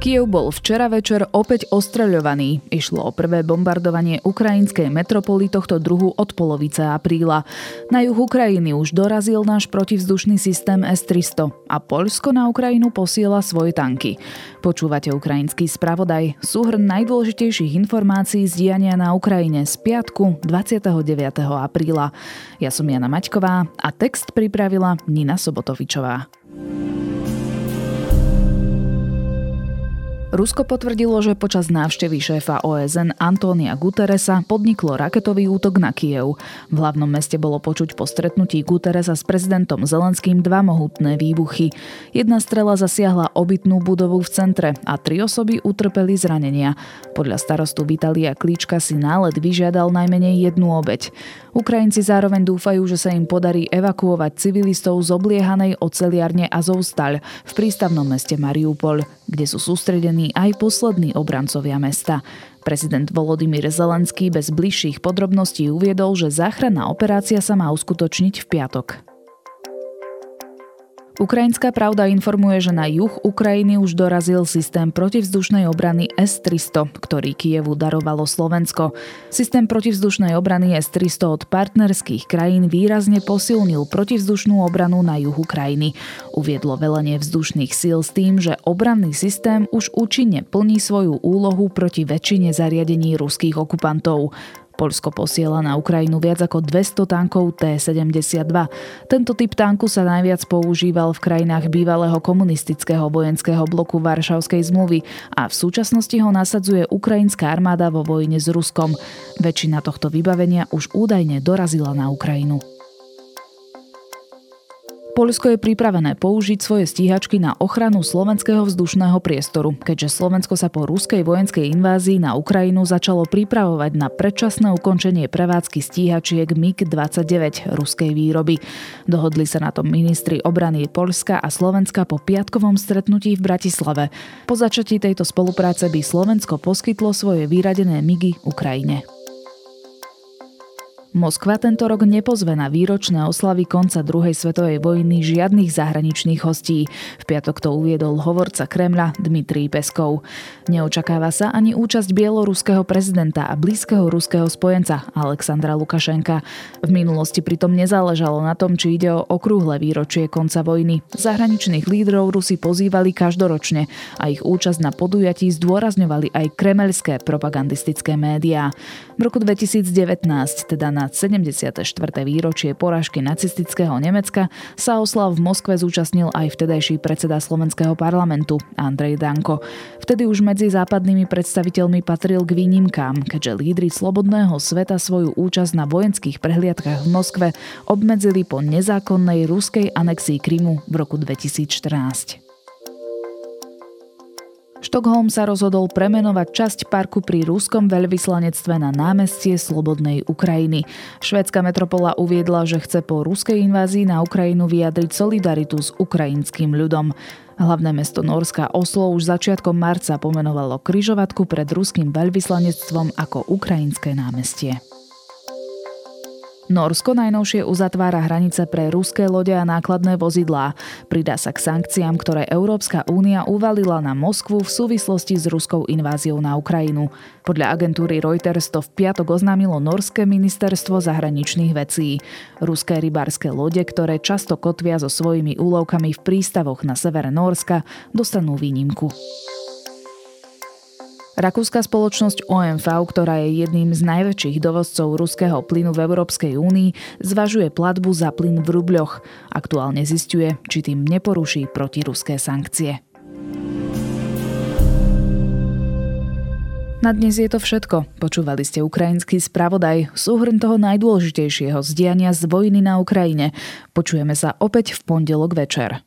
Kiev bol včera večer opäť ostreľovaný. Išlo o prvé bombardovanie ukrajinskej metropoly tohto druhu od polovice apríla. Na juh Ukrajiny už dorazil náš protivzdušný systém S-300 a Poľsko na Ukrajinu posiela svoje tanky. Počúvate ukrajinský spravodaj, súhrn najdôležitejších informácií z diania na Ukrajine z piatku 29. apríla. Ja som Jana Maťková a text pripravila Nina Sobotovičová. Rusko potvrdilo, že počas návštevy šéfa OSN Antónia Guteresa podniklo raketový útok na Kiev. V hlavnom meste bolo počuť po stretnutí Guteresa s prezidentom Zelenským dva mohutné výbuchy. Jedna strela zasiahla obytnú budovu v centre a tri osoby utrpeli zranenia. Podľa starostu Vitalia Klíčka si nálet vyžiadal najmenej jednu obeď. Ukrajinci zároveň dúfajú, že sa im podarí evakuovať civilistov z obliehanej oceliarne Azovstal v prístavnom meste Mariupol, kde sú sústredení aj poslední obrancovia mesta. Prezident Volodymyr Zelenský bez bližších podrobností uviedol, že záchranná operácia sa má uskutočniť v piatok. Ukrajinská pravda informuje, že na juh Ukrajiny už dorazil systém protivzdušnej obrany S-300, ktorý Kievu darovalo Slovensko. Systém protivzdušnej obrany S-300 od partnerských krajín výrazne posilnil protivzdušnú obranu na juhu krajiny. Uviedlo velenie vzdušných síl s tým, že obranný systém už účinne plní svoju úlohu proti väčšine zariadení ruských okupantov. Polsko posiela na Ukrajinu viac ako 200 tankov T-72. Tento typ tanku sa najviac používal v krajinách bývalého komunistického vojenského bloku Varšavskej zmluvy a v súčasnosti ho nasadzuje ukrajinská armáda vo vojne s Ruskom. Väčšina tohto vybavenia už údajne dorazila na Ukrajinu. Polsko je pripravené použiť svoje stíhačky na ochranu slovenského vzdušného priestoru, keďže Slovensko sa po ruskej vojenskej invázii na Ukrajinu začalo pripravovať na predčasné ukončenie prevádzky stíhačiek MiG-29 ruskej výroby. Dohodli sa na tom ministri obrany Polska a Slovenska po piatkovom stretnutí v Bratislave. Po začatí tejto spolupráce by Slovensko poskytlo svoje vyradené MIGy Ukrajine. Moskva tento rok nepozve na výročné oslavy konca druhej svetovej vojny žiadnych zahraničných hostí. V piatok to uviedol hovorca Kremľa Dmitrij Peskov. Neočakáva sa ani účasť bieloruského prezidenta a blízkeho ruského spojenca Alexandra Lukašenka. V minulosti pritom nezáležalo na tom, či ide o okrúhle výročie konca vojny. Zahraničných lídrov Rusi pozývali každoročne a ich účasť na podujatí zdôrazňovali aj kremelské propagandistické médiá. V roku 2019, teda na na 74. výročie porážky nacistického Nemecka sa oslav v Moskve zúčastnil aj vtedajší predseda slovenského parlamentu Andrej Danko. Vtedy už medzi západnými predstaviteľmi patril k výnimkám, keďže lídry slobodného sveta svoju účasť na vojenských prehliadkach v Moskve obmedzili po nezákonnej ruskej anexii Krymu v roku 2014. Štokholm sa rozhodol premenovať časť parku pri rúskom veľvyslanectve na námestie Slobodnej Ukrajiny. Švédska metropola uviedla, že chce po ruskej invázii na Ukrajinu vyjadriť solidaritu s ukrajinským ľudom. Hlavné mesto Norska Oslo už začiatkom marca pomenovalo kryžovatku pred ruským veľvyslanectvom ako ukrajinské námestie. Norsko najnovšie uzatvára hranice pre ruské lode a nákladné vozidlá. Pridá sa k sankciám, ktoré Európska únia uvalila na Moskvu v súvislosti s ruskou inváziou na Ukrajinu. Podľa agentúry Reuters to v piatok oznámilo Norské ministerstvo zahraničných vecí. Ruské rybárske lode, ktoré často kotvia so svojimi úlovkami v prístavoch na severe Norska, dostanú výnimku. Rakúska spoločnosť OMV, ktorá je jedným z najväčších dovozcov ruského plynu v Európskej únii, zvažuje platbu za plyn v rubľoch. Aktuálne zistuje, či tým neporuší protiruské sankcie. Na dnes je to všetko. Počúvali ste ukrajinský spravodaj, súhrn toho najdôležitejšieho z diania z vojny na Ukrajine. Počujeme sa opäť v pondelok večer.